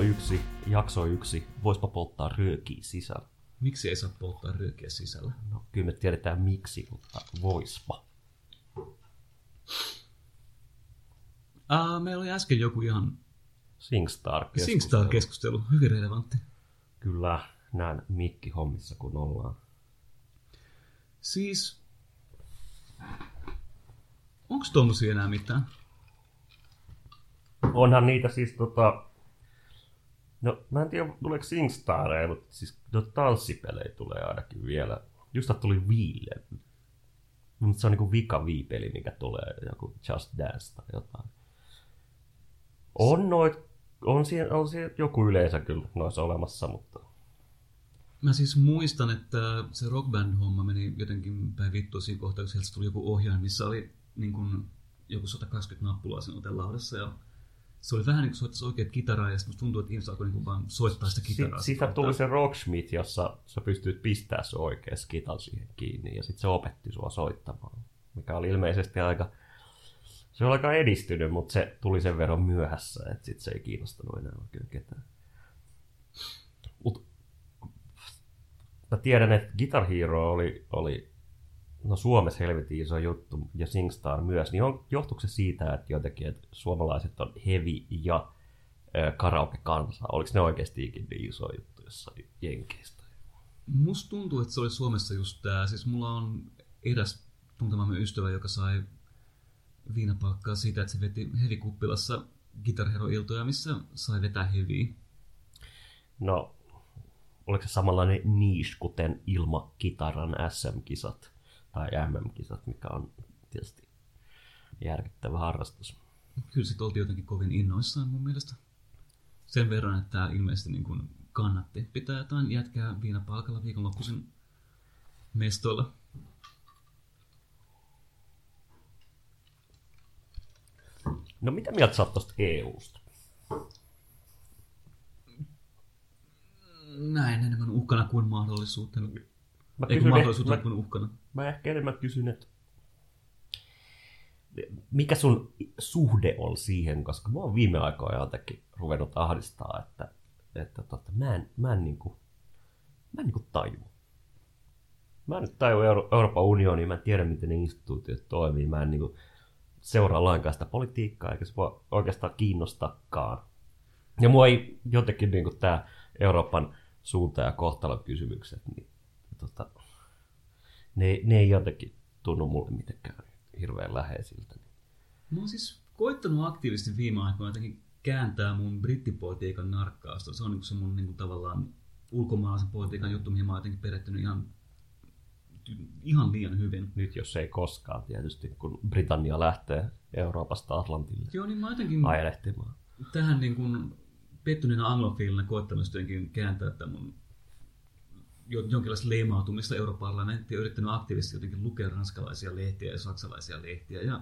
1, jakso 1, voispa polttaa röökiä sisällä. Miksi ei saa polttaa röökiä sisällä? No kyllä me tiedetään miksi, mutta voispa. Uh, meillä oli äsken joku ihan Singstar Singstar-keskustelu, hyvin relevantti. Kyllä, näin mikki-hommissa kun ollaan. Siis, onko tuommoisia enää mitään? Onhan niitä siis tota... No, mä en tiedä, tuleeko Singstareja, mutta siis no, tanssipelejä tulee ainakin vielä. Just tuli Viille. Mutta se on niinku vika viipeli, mikä tulee, joku Just Dance tai jotain. On noit, on siellä, on siellä joku yleensä kyllä noissa olemassa, mutta Mä siis muistan, että se rockband-homma meni jotenkin päin vittua siinä kohtaa, kun sieltä tuli joku ohjain, missä oli niin kuin, joku 120 nappulaa sen otelaudassa ja se oli vähän niin kuin soittaisi oikeat kitaraa ja sitten tuntuu, että ihmiset alkoi niin vaan soittaa sitä kitaraa. Sitten siitä tuli se Rocksmith, jossa sä pystyt pistää se oikea skitan siihen kiinni ja sitten se opetti sua soittamaan, mikä oli ilmeisesti aika se oli aika edistynyt, mutta se tuli sen verran myöhässä, että sit se ei kiinnostanut enää oikein ketään. Mut mä tiedän, että Guitar Hero oli, oli no Suomessa helvetin iso juttu ja Singstar myös, niin on, johtuuko se siitä, että jotenkin että suomalaiset on heavy ja äh, karaoke-kansa? Oliko ne oikeastikin niin iso juttu jossain Jenkeistä? Musta tuntuu, että se oli Suomessa just tää. Siis mulla on eräs tuntemamme ystävä, joka sai viinapalkkaa siitä, että se veti heavy-kuppilassa Guitar Hero-iltoja, missä sai vetää heavy. No, oliko se samanlainen niche kuten ilmakitaran SM-kisat tai MM-kisat, mikä on tietysti järkyttävä harrastus. Kyllä sitten oltiin jotenkin kovin innoissaan mun mielestä. Sen verran, että tämä ilmeisesti niin kuin kannatti pitää jotain jätkää viinapalkalla viikonloppuisin mestoilla. No mitä mieltä sä oot tosta EUsta? Näin enemmän uhkana kuin mahdollisuutena. Mä Eikö mä- kuin uhkana. Mä ehkä enemmän kysyn, että mikä sun suhde on siihen, koska mä oon viime aikoina jotenkin ruvennut ahdistaa, että, että tota, mä en, mä en, niinku, mä en niinku taju. Mä en nyt taju Euro- Euroopan unionia, mä en tiedä miten ne instituutiot toimii, mä en niinku seuraa lainkaan sitä politiikkaa, eikä se voi oikeastaan kiinnostakaan. Ja mua ei jotenkin niinku tää Euroopan suunta- ja kohtalon kysymykset, niin tota, ne, ne ei jotenkin tunnu mulle mitenkään hirveän läheisiltä. Mä oon siis koittanut aktiivisesti viime aikoina jotenkin kääntää mun brittipolitiikan narkkausta. Se on niin se mun niin kuin, tavallaan ulkomaalaisen politiikan juttu, mihin mä oon jotenkin perehtynyt ihan, ihan liian hyvin. Nyt jos ei koskaan tietysti, kun Britannia lähtee Euroopasta Atlantille Joo, niin mä jotenkin ajelehtimaan. tähän niin kuin pettyneenä anglofiilina koittanut jotenkin kääntää tämän mun jonkinlaista leimautumista europarlamenttiin ja yrittänyt aktiivisesti jotenkin lukea ranskalaisia lehtiä ja saksalaisia lehtiä ja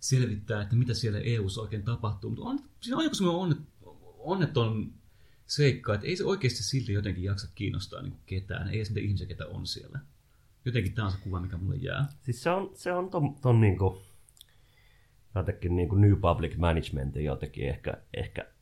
selvittää, että mitä siellä EU:ssa oikein tapahtuu. Mutta on, siinä on joku semmoinen onnet, onneton seikka, että ei se oikeasti silti jotenkin jaksa kiinnostaa niin ketään, ei niitä ihmisiä, ketä on siellä. Jotenkin tämä on se kuva, mikä mulle jää. Siis se on, se on ton, ton niinku, jotenkin niinku New Public Managementin jotenkin ehkä, ehkä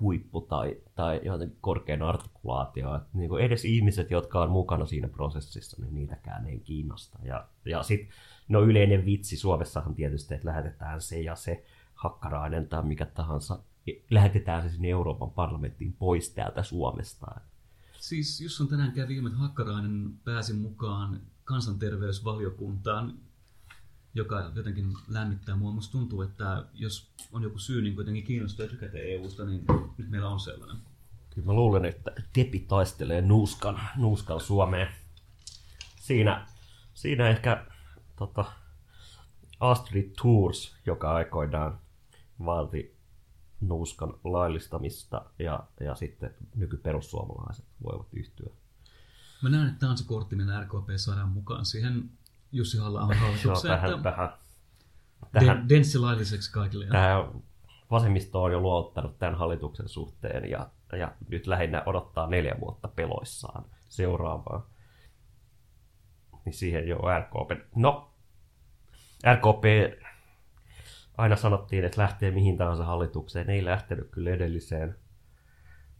huippu tai, tai jotenkin korkein artikulaatio. Että niinku edes ihmiset, jotka on mukana siinä prosessissa, niin niitäkään ei kiinnosta. Ja, ja sitten no yleinen vitsi Suomessahan tietysti, että lähetetään se ja se hakkarainen tai mikä tahansa, lähetetään se sinne Euroopan parlamenttiin pois täältä Suomesta. Siis just on tänään kävi ilmi, että Hakkarainen pääsi mukaan kansanterveysvaliokuntaan, joka jotenkin lämmittää mua. Musta tuntuu, että jos on joku syy niin jotenkin kiinnostaa etukäteen EUsta, niin nyt meillä on sellainen. Kyllä mä luulen, että Tepi taistelee nuuskan, nuuskan Suomeen. Siinä, siinä ehkä tota, Astrid Tours, joka aikoinaan vaati nuuskan laillistamista ja, ja sitten nykyperussuomalaiset voivat yhtyä. Mä näen, että tämä on se kortti, millä RKP saadaan mukaan siihen Jussi halla Joo, hallitukseen, tähän, että tähän, tähän, tähän, denssi lailliseksi kaikille. tähän vasemmisto on jo luottanut tämän hallituksen suhteen ja, ja nyt lähinnä odottaa neljä vuotta peloissaan seuraavaa. Niin siihen jo RKP. No, RKP aina sanottiin, että lähtee mihin tahansa hallitukseen. Ei lähtenyt kyllä edelliseen.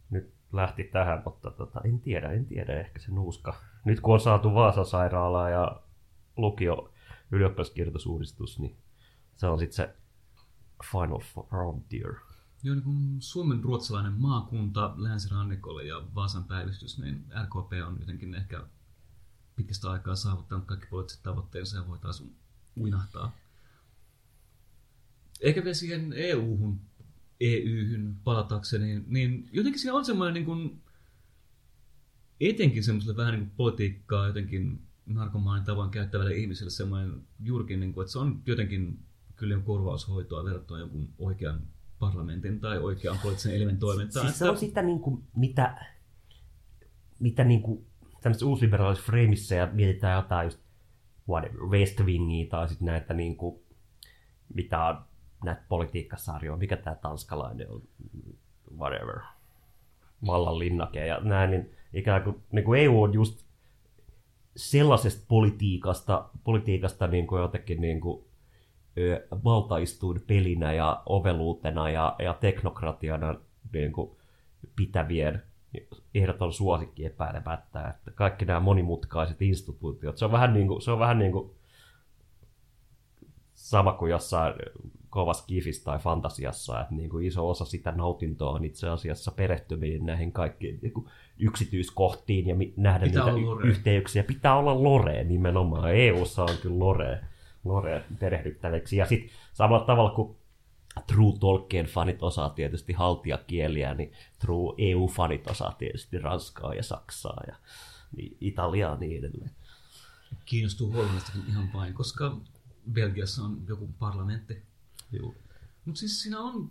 Nyt lähti tähän, mutta tota, en tiedä, en tiedä ehkä se nuuska. Nyt kun on saatu Vaasan sairaala ja lukio ylioppilaskirjoitusuudistus, niin se on sitten se final frontier. Joo, niin kuin Suomen ruotsalainen maakunta länsirannikolle ja Vaasan päivystys, niin RKP on jotenkin ehkä pitkästä aikaa saavuttanut kaikki poliittiset tavoitteensa ja voi taas uinahtaa. Ehkä vielä siihen EU-hun, EUhyn palatakseni, niin jotenkin siinä on semmoinen niin kuin, etenkin semmoiselle vähän niin kuin politiikkaa jotenkin narkomaanin tavoin käyttävälle ihmiselle semmoinen juurikin, niin kuin, että se on jotenkin kyllä korvaushoitoa verrattuna jonkun oikean parlamentin tai oikean poliittisen elimen toimintaan. Siis se on sitä, niin kuin, mitä, mitä niin kuin, tämmöisessä uusliberaalissa freimissä ja mietitään jotain just whatever, West Wingia tai sitten näitä niin kuin, mitä on näitä politiikkasarjoja, mikä tämä tanskalainen on, whatever, vallan linnake ja näin, niin ikään kuin, niin kuin EU on just sellaisesta politiikasta, politiikasta niin kuin jotenkin niin kuin, valtaistuin pelinä ja oveluutena ja, ja teknokratiana niin kuin pitävien ehdoton suosikki epäilemättä, että kaikki nämä monimutkaiset instituutiot, se on vähän niin kuin, se on vähän niin kuin sama kuin jossain kovassa kifissä tai fantasiassa, että niin kuin iso osa sitä nautintoa on itse asiassa perehtyminen näihin kaikkiin niin kuin yksityiskohtiin ja nähdä Pitää niitä lore. yhteyksiä. Pitää olla lore nimenomaan. EUssa on kyllä lore, lore perehdyttäväksi. Ja sitten samalla tavalla kuin True Tolkien fanit osaa tietysti haltiakieliä, niin True EU-fanit osaa tietysti Ranskaa ja Saksaa ja niin Italiaa ja niin edelleen. Kiinnostuu Hollannistakin ihan vain, koska Belgiassa on joku parlamentti. Joo. Mutta siis siinä on,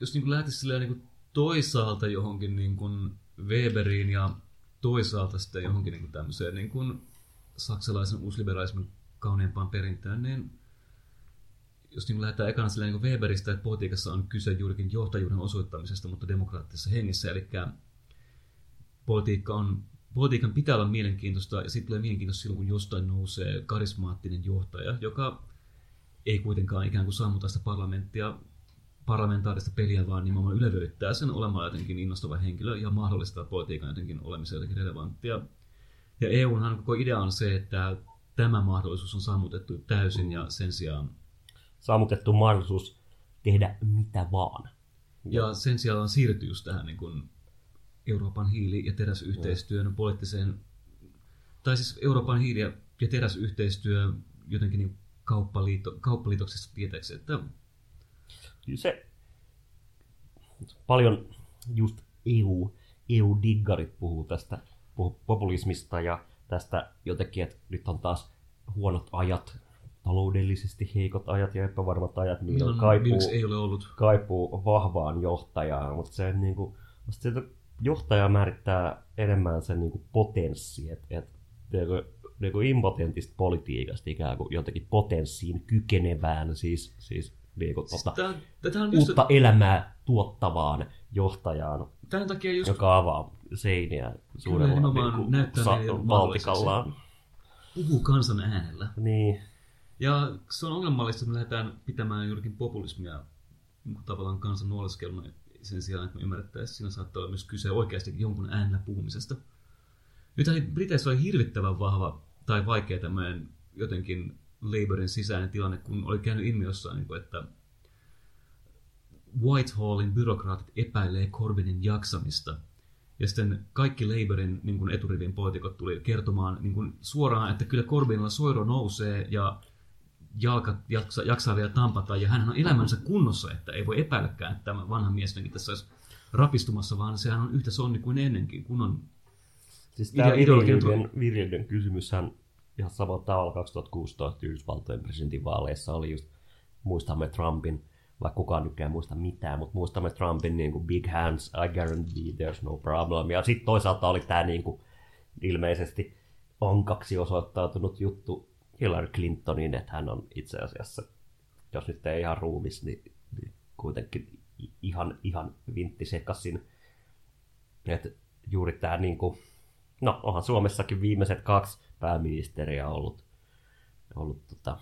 jos niin lähtisi silleen niin toisaalta johonkin niin kuin Weberiin ja toisaalta sitten johonkin niin kuin tämmöiseen niin kuin saksalaisen uusliberalismin kauneimpaan perintöön, niin jos niin lähdetään ekana silleen niin Weberistä, että politiikassa on kyse juurikin johtajuuden osoittamisesta, mutta demokraattisessa hengessä, eli politiikka on, politiikan pitää olla mielenkiintoista, ja sitten tulee mielenkiintoista silloin, kun jostain nousee karismaattinen johtaja, joka ei kuitenkaan ikään kuin sammuta sitä parlamenttia, parlamentaarista peliä, vaan nimenomaan ylevöittää sen olemaan jotenkin innostava henkilö ja mahdollistaa politiikan jotenkin olemisen jotenkin relevanttia. Ja EUnhan koko idea on se, että tämä mahdollisuus on sammutettu täysin ja sen sijaan Saamutettu mahdollisuus tehdä mitä vaan. Ja sen sijaan on siirrytty just tähän niin kuin Euroopan hiili- ja teräsyhteistyön poliittiseen, tai siis Euroopan hiili- ja teräsyhteistyö jotenkin niin kauppaliito, kauppaliitoksesta tietääkseni, että Kyllä se paljon just EU, EU-diggarit puhuu tästä populismista ja tästä jotenkin, että nyt on taas huonot ajat, taloudellisesti heikot ajat ja epävarmat ajat, niin milloin kaipuu, ei ole ollut. kaipuu vahvaan johtajaan, mutta se, niin kuin, se johtaja määrittää enemmän sen niin kuin potenssi, että et, niin kuin impotentista politiikasta ikään kuin jotenkin potenssiin kykenevään, siis, siis niin kuin, Siis tää, tätä on just, uutta elämää tuottavaan johtajaan, tämän takia just joka avaa seiniä suurella niin sa- valtikallaan. puhuu kansan äänellä. Niin, Ja se on ongelmallista, että me lähdetään pitämään juurikin populismia niin tavallaan kansan nuoleskeluna sen sijaan, että me ymmärrettäisiin, siinä saattaa olla myös kyse oikeasti jonkun äänellä puhumisesta. Nythän Briteissä oli hirvittävän vahva tai vaikea tämmöinen jotenkin Labourin sisäinen tilanne, kun oli käynyt ilmi jossain, niin kuin, että Whitehallin byrokraatit epäilee Corbynin jaksamista. Ja sitten kaikki Labourin niin kuin eturivin poliitikot tuli kertomaan niin kuin suoraan, että kyllä Corbynilla soiro nousee ja jalkat jaksa, jaksaa vielä tampata. Ja hän on elämänsä kunnossa, että ei voi epäilläkään, että tämä vanha mies tässä olisi rapistumassa, vaan sehän on yhtä sonni kuin ennenkin, kun on siis tämä viljelijöiden, viljelijöiden kysymyshän ihan samalla tavalla 2016 Yhdysvaltojen presidentinvaaleissa oli just, muistamme Trumpin, vaikka kukaan nyt ei muista mitään, mutta muistamme Trumpin niin kuin big hands, I guarantee there's no problem. Ja sitten toisaalta oli tämä niin kuin, ilmeisesti onkaksi osoittautunut juttu Hillary Clintonin, että hän on itse asiassa, jos nyt ei ihan ruumis, niin, niin kuitenkin ihan, ihan vintti sekasin. Että juuri tämä niin kuin, no onhan Suomessakin viimeiset kaksi pääministeriä ollut, ollut tota,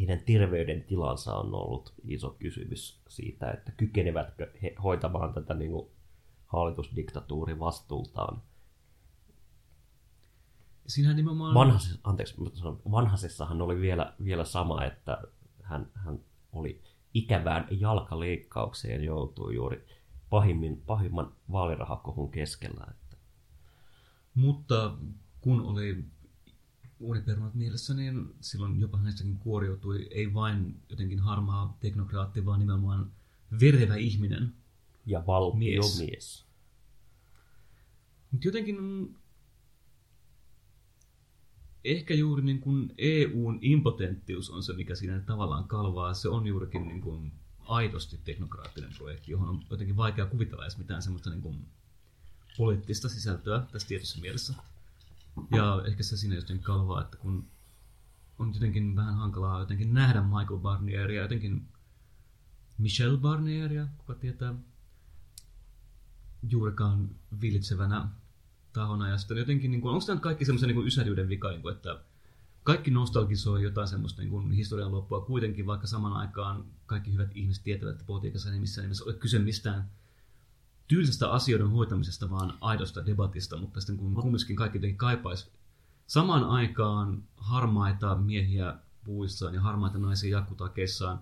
heidän terveydentilansa on ollut iso kysymys siitä, että kykenevätkö he hoitamaan tätä niin kuin hallitusdiktatuurin vastuultaan. Siinähän nimenomaan... Vanhasessa, anteeksi, sanon, vanhasessahan oli vielä, vielä sama, että hän, hän oli ikävään jalkaleikkaukseen joutui juuri pahimmin, pahimman vaalirahakohun keskellä. Että... Mutta kun oli uuniperunat mielessä, niin silloin jopa hänestäkin kuoriutui ei vain jotenkin harmaa teknokraatti, vaan nimenomaan verevä ihminen. Ja valtiomies. Mies. Mutta jotenkin ehkä juuri niin kuin EUn impotenttius on se, mikä siinä tavallaan kalvaa. Se on juurikin niin kuin aidosti teknokraattinen projekti, johon on jotenkin vaikea kuvitella edes mitään semmoista niin kuin poliittista sisältöä tässä tietyssä mielessä. Ja ehkä se siinä jotenkin kalvaa, että kun on jotenkin vähän hankalaa jotenkin nähdä Michael Barnieria, jotenkin Michelle Barnieria, kuka tietää, juurikaan villitsevänä tahona. Ja sitten jotenkin, niin kuin, onko tämä kaikki semmoisen niin ysäryyden vika, niin kuin, että kaikki nostalgisoi jotain semmoista niin kuin historian loppua kuitenkin, vaikka saman aikaan kaikki hyvät ihmiset tietävät, että politiikassa ei missään nimessä ole kyse mistään tyylisestä asioiden hoitamisesta, vaan aidosta debatista, mutta sitten kun kumminkin kaikki jotenkin kaipaisi samaan aikaan harmaita miehiä puissaan ja harmaita naisia jakkutakeissaan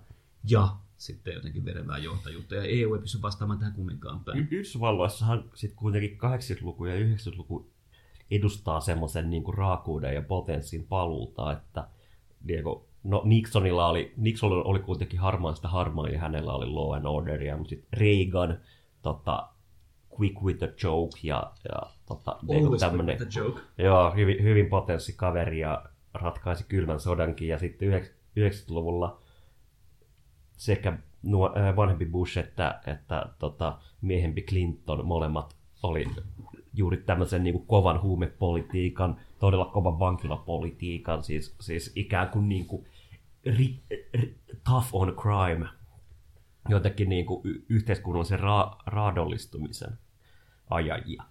ja sitten jotenkin verevää johtajuutta. Ja EU ei pysty vastaamaan tähän kumminkaan päin. Yhdysvalloissahan sitten kuitenkin 80-luku ja 90-luku edustaa semmoisen niin raakuuden ja potenssin paluuta, että Diego, no Nixonilla oli, Nixon oli kuitenkin harmaista harmaa ja hänellä oli law and orderia, mutta sitten Reagan, tota, quick with a joke ja, ja tota, Always tämmönen, with a joke. Joo, hyvin, hyvin kaveri ja ratkaisi kylmän sodankin ja sitten 90-luvulla sekä nuo, äh, vanhempi Bush että, että tota, miehempi Clinton molemmat oli juuri tämmöisen niin kuin kovan huumepolitiikan, todella kovan vankilapolitiikan, siis, siis ikään kuin, niin kuin ri, ri, tough on crime, jotenkin niin kuin yhteiskunnallisen ra, raadollistumisen ajajia.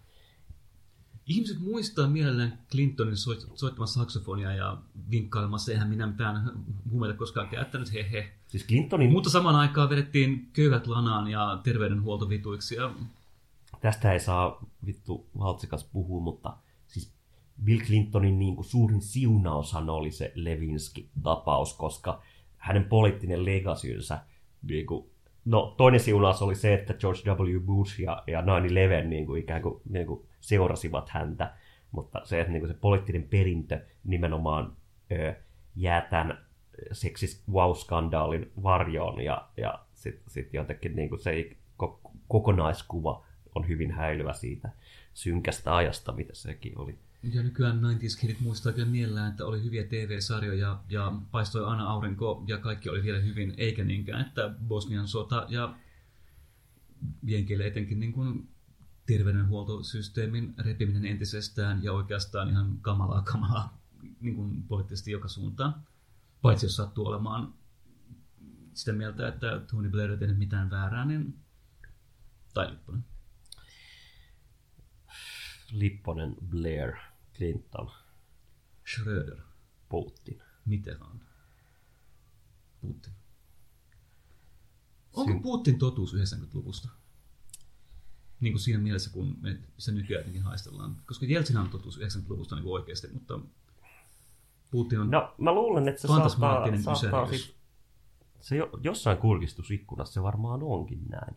Ihmiset muistaa mielellään Clintonin soittamaan saksofonia ja vinkkailemassa, eihän minä mitään huumeita koskaan käyttänyt, he he. Siis Clintonin... Mutta samaan aikaan vedettiin köyhät lanaan ja terveydenhuoltovituiksi. Ja... Tästä ei saa vittu valtsikas puhua, mutta siis Bill Clintonin niin kuin suurin siunaushan oli se Levinski-tapaus, koska hänen poliittinen legacynsä niin kuin No toinen siunaus oli se, että George W. Bush ja, ja 9-11 niin kuin ikään kuin, niin kuin seurasivat häntä, mutta se, että niin kuin se poliittinen perintö nimenomaan ö, jää tämän seksis wow-skandaalin varjoon ja, ja sitten sit jotenkin niin kuin se kokonaiskuva on hyvin häilyvä siitä synkästä ajasta, mitä sekin oli. Ja nykyään 90s kidit muistaa kyllä mielellään, että oli hyviä TV-sarjoja ja paistoi aina aurinko ja kaikki oli vielä hyvin, eikä niinkään, että Bosnian sota ja Jenkeille etenkin niin kuin terveydenhuoltosysteemin repiminen entisestään ja oikeastaan ihan kamalaa kamalaa niin kuin poliittisesti joka suuntaan. Paitsi jos sattuu olemaan sitä mieltä, että Tony Blair ei tehnyt mitään väärää, niin tai Lipponen. Lipponen, Blair. Clinton. Schröder. Putin. Mitterrand. Putin. Onko Putin totuus 90-luvusta? Niin kuin siinä mielessä, kun me se nykyään jotenkin haistellaan. Koska Jeltsin on totuus 90-luvusta niin oikeasti, mutta Putin on No, mä luulen, että se saattaa, saattaa siis, se jo, jossain kurkistusikkunassa se varmaan onkin näin.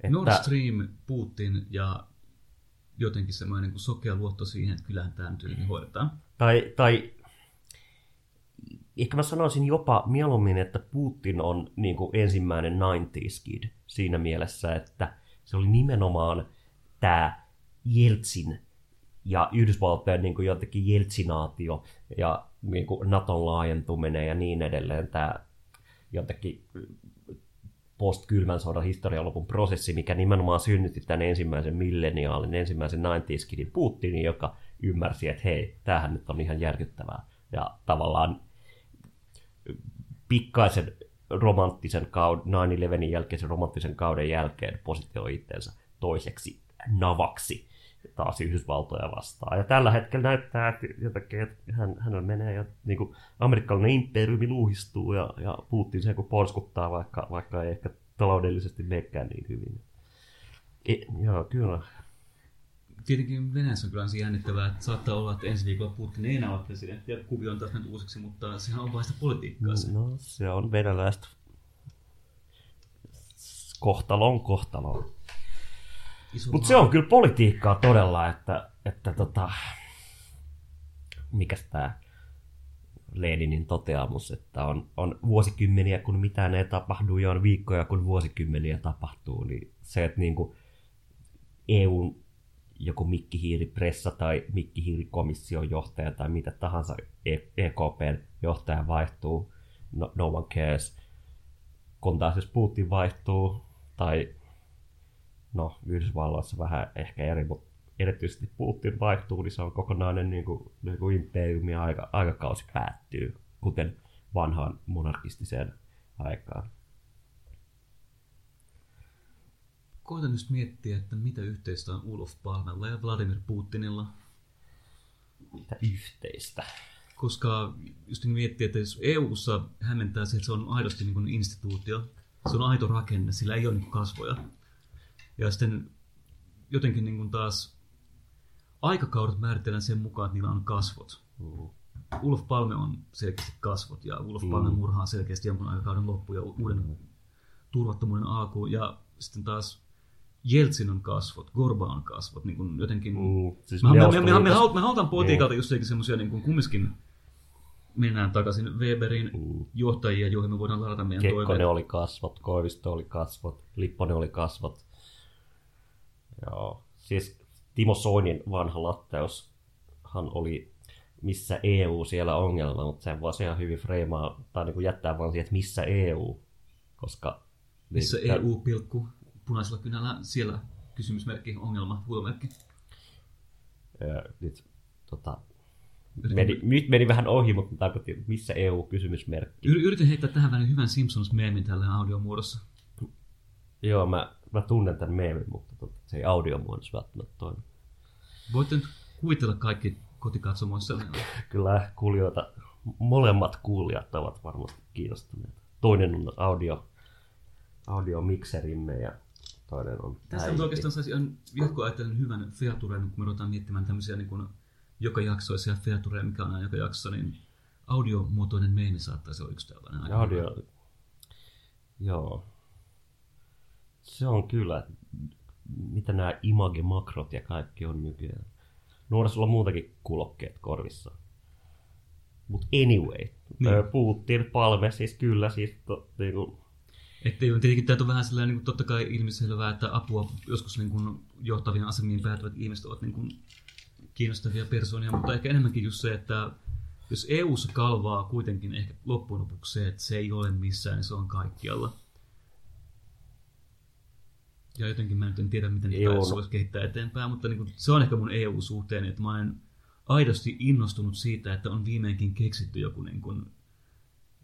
Että... Nord Stream, Putin ja jotenkin semmoinen niin sokea luotto siihen, että kyllähän tämä nyt hoidetaan. Tai, tai ehkä mä sanoisin jopa mieluummin, että Putin on niin kuin ensimmäinen 90s kid siinä mielessä, että se oli nimenomaan tämä Jeltsin ja Yhdysvaltojen niin kuin jotenkin jeltsinaatio ja niin kuin Naton laajentuminen ja niin edelleen, tämä jotenkin post-kylmän sodan historian lopun prosessi, mikä nimenomaan synnytti tämän ensimmäisen milleniaalin, ensimmäisen 90 Putinin, joka ymmärsi, että hei, tämähän nyt on ihan järkyttävää. Ja tavallaan pikkaisen romanttisen kauden, 9-11 jälkeisen romanttisen kauden jälkeen positioi itseensä toiseksi navaksi taas Yhdysvaltoja vastaan. Ja tällä hetkellä näyttää, että, jotenkin, että hän, hän menee ja niin kuin, amerikkalainen imperiumi luuhistuu ja, ja Putin se kun porskuttaa, vaikka, vaikka ei ehkä taloudellisesti menekään niin hyvin. E, joo, kyllä. Tietenkin Venäjässä on kyllä jännittävää, että saattaa olla, että ensi viikolla Putin ei enää ole presidentti ja kuvio on taas nyt uusiksi, mutta sehän on vaista politiikkaa se. No, se on venäläistä kohtalon kohtaloon. Mutta se on kyllä politiikkaa todella, että, että tota, mikäs tämä Leninin toteamus, että on, on vuosikymmeniä, kun mitään ei tapahdu, ja on viikkoja, kun vuosikymmeniä tapahtuu, niin se, että niinku EUn joku mikkihiiripressa tai mikkihiirikomission johtaja tai mitä tahansa EKPn e johtaja vaihtuu, no, no one cares. Kun taas jos Putin vaihtuu, tai no Yhdysvalloissa vähän ehkä eri, mutta erityisesti Putin vaihtuu, niin se on kokonainen niin kuin, niin kuin imperiumi ja aika, aikakausi päättyy, kuten vanhaan monarkistiseen aikaan. Koitan nyt miettiä, että mitä yhteistä on Ulof Palmella ja Vladimir Putinilla. Mitä yhteistä? Koska just niin miettii, että jos EU-ssa hämmentää se, että se on aidosti niin kuin instituutio, se on aito rakenne, sillä ei ole niin kasvoja. Ja sitten jotenkin niin kuin taas aikakaudet määritellään sen mukaan, että niillä on kasvot. Mm. Ulf Palme on selkeästi kasvot ja Ulf mm. Palme murhaa selkeästi jonkun aikakauden loppu ja uuden mm. turvattomuuden alku. Ja sitten taas Jeltsin on kasvot, Gorba on kasvot, niin kuin jotenkin... Mm, siis me, me, me, me, me, me, halutaan politiikalta just semmoisia niin kumminkin mennään takaisin Weberin mm. johtajia, joihin me voidaan ladata meidän Kekkonen toiveet. oli kasvot, Koivisto oli kasvot, Lipponen oli kasvot. Joo. Siis Timo Soinin vanha latteushan oli missä EU siellä ongelma, mutta sen voisi ihan hyvin freimaa tai niin kuin jättää vaan siihen, että missä EU, koska... Missä niin, EU, pilkku, punaisella kynällä, siellä kysymysmerkki, ongelma, huomerkki. Nyt, tota, meni, nyt meni vähän ohi, mutta tarkoitti, missä EU-kysymysmerkki. Yritin heittää tähän vähän hyvän Simpsons-meemin tällä audiomuodossa. Joo, mä, mä tunnen tämän meemin, mutta tota, se ei audiomuodossa välttämättä toimi. Voitte nyt kuvitella kaikki kotikatsomoissa. Kyllä kuulijoita, molemmat kuulijat ovat varmasti kiinnostuneita. Toinen on audio, audiomikserimme ja toinen on Tässä on oikeastaan saisi ihan jatkoajatellen hyvän featuren, kun me ruvetaan miettimään tämmöisiä niin kuin joka jaksoisia featureja, mikä on aina joka jakso, niin audiomuotoinen meemi saattaisi olla yksi tällainen. Audio, joo. Se on kyllä, mitä nämä image-makrot ja kaikki on nykyään. Nuora sulla on muutakin kulokkeet korvissa. Mutta anyway, niin. Putin, Palme, siis kyllä, siis to, niinku... Että tietenkin tämä on vähän sellainen, niin kuin, totta kai ilmiselvää, että apua joskus niin kuin, johtavien asemiin päätyvät ihmiset ovat niin kuin, kiinnostavia persoonia, mutta ehkä enemmänkin just se, että jos EU-ssa kalvaa kuitenkin ehkä loppujen lopuksi se, että se ei ole missään, niin se on kaikkialla. Ja jotenkin mä nyt en tiedä, miten niitä voisi kehittää eteenpäin, mutta niin kuin, se on ehkä mun EU-suhteen, että mä olen aidosti innostunut siitä, että on viimeinkin keksitty joku niin kuin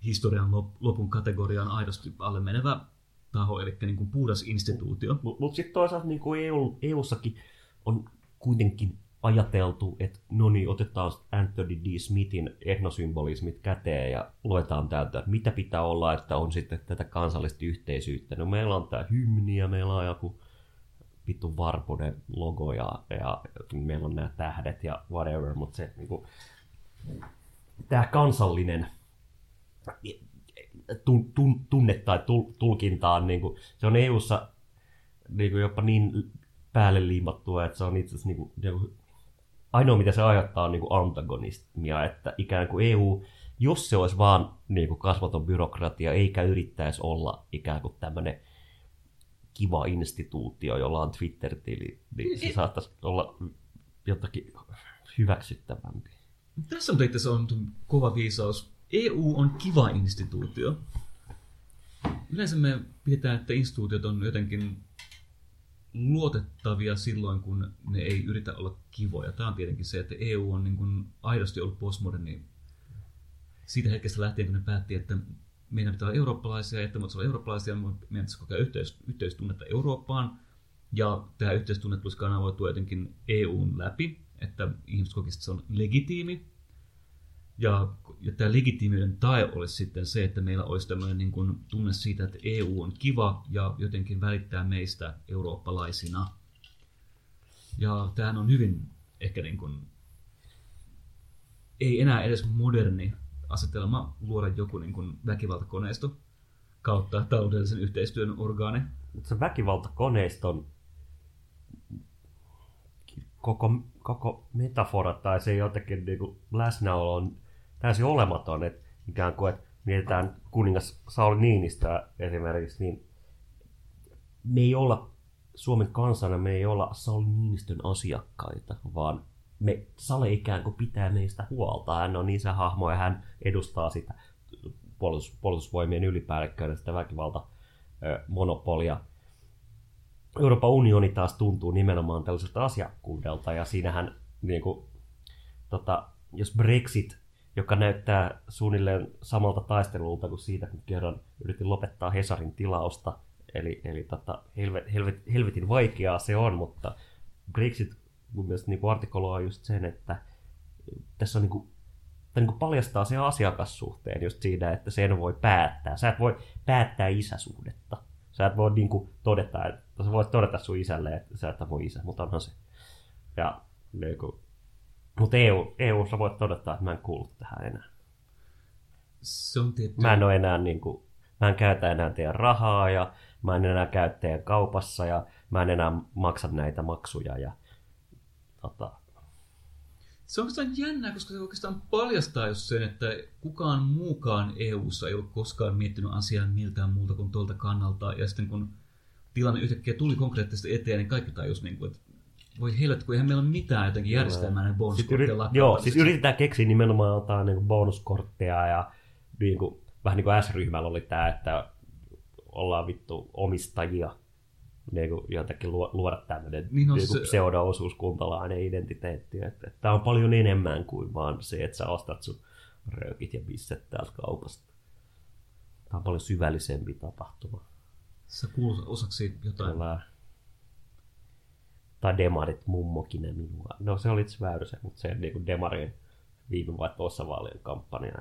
historian lopun kategoriaan aidosti alle menevä taho, eli niin kuin puhdas instituutio. Mutta mut sitten toisaalta niin kuin EU, EU-sakin on kuitenkin ajateltu, että no niin, otetaan Anthony D. Smithin etnosymbolismit käteen ja luetaan täältä, että mitä pitää olla, että on sitten tätä kansallista yhteisyyttä. No meillä on tämä hymni ja meillä on joku vittu Varpunen logo ja, ja meillä on nämä tähdet ja whatever, mutta se niin kuin, tämä kansallinen tun, tun, tunne tai tulkintaan, niin kuin, se on EU-ssa niin kuin jopa niin päälle liimattua, että se on itse asiassa niin niin kuin ainoa mitä se aiheuttaa on niin kuin antagonismia, että ikään kuin EU, jos se olisi vaan niin kuin kasvaton byrokratia, eikä yrittäisi olla ikään kuin tämmöinen kiva instituutio, jolla on Twitter-tili, niin se saattaisi olla jotakin hyväksyttävämpi. Tässä on itse on kova viisaus. EU on kiva instituutio. Yleensä me pidetään, että instituutiot on jotenkin luotettavia silloin, kun ne ei yritä olla kivoja. Tämä on tietenkin se, että EU on niin kuin aidosti ollut postmoderni siitä hetkestä lähtien, kun ne päätti, että meidän pitää olla eurooppalaisia, että me olla eurooppalaisia, meidän pitäisi kokea yhteys, yhteistunnetta Eurooppaan. Ja tämä yhteistunnettuus kanavoituu jotenkin EUn läpi, että ihmiset kokisivat, että se on legitiimi. Ja, ja tämä legitiimiyden tae olisi sitten se, että meillä olisi tämmöinen niin kuin tunne siitä, että EU on kiva ja jotenkin välittää meistä eurooppalaisina. Ja tämähän on hyvin ehkä niin kuin, ei enää edes moderni asetelma luoda joku niin kuin väkivaltakoneisto kautta taloudellisen yhteistyön orgaani. Mutta se väkivaltakoneiston koko, koko metafora tai se jotenkin niin kuin läsnäolo on täysin olematon. Että ikään kuin, että mietitään kuningas Sauli Niinistä esimerkiksi, niin me ei olla Suomen kansana, me ei olla Sauli Niinistön asiakkaita, vaan me, Sale ikään kuin pitää meistä huolta. Hän on isähahmo ja hän edustaa sitä puolustus, puolustusvoimien ylipäällikköä sitä väkivalta monopolia. Euroopan unioni taas tuntuu nimenomaan tällaiselta asiakkuudelta ja siinähän niin kuin, tota, jos Brexit, joka näyttää suunnilleen samalta taistelulta kuin siitä, kun kerran yritin lopettaa Hesarin tilausta, eli, eli tota, helvet, helvet, helvetin vaikeaa se on, mutta Brexit mun mielestä niin artikuloi just sen, että tässä on niin kuin, niin kuin paljastaa se asiakassuhteen just siinä, että sen voi päättää. Sä et voi päättää isäsuhdetta. Sä et voi niin kuin todeta, että sä voit todeta sun isälle, että sä et mun isä, mutta onhan se. Ja niin kuin, mutta EU, EU sä voit todeta, että mä en kuulu tähän enää. Se on tietty. Mä en ole enää niin kuin, mä en käytä enää teidän rahaa ja mä en enää käy teidän kaupassa ja mä en enää maksa näitä maksuja ja tota, se on oikeastaan jännää, koska se oikeastaan paljastaa just sen, että kukaan muukaan EU-ssa ei ole koskaan miettinyt asiaa miltään muulta kuin tuolta kannalta. Ja sitten kun tilanne yhtäkkiä tuli konkreettisesti eteen, niin kaikki tajus, niin kuin, että voi helvetti, kun eihän meillä ole mitään jotenkin järjestelmää näiden bonuskorttien yrit, Joo, siis yritetään keksiä nimenomaan jotain niin bonuskortteja ja niin kuin, vähän niin kuin S-ryhmällä oli tämä, että ollaan vittu omistajia niin kuin jotenkin luoda tämmöinen niin niin se... pseudo-osuuskuntalainen identiteetti. Että, että tämä on paljon enemmän kuin vaan se, että sä ostat sun röökit ja bisset täältä kaupasta. Tämä on paljon syvällisempi tapahtuma. Sä kuulut osaksi jotain. Kyllä. Tai demarit mummokin minua. No se oli itse Väyrysen, mutta se niin kuin demarien viime vai tuossa vaalien kampanja.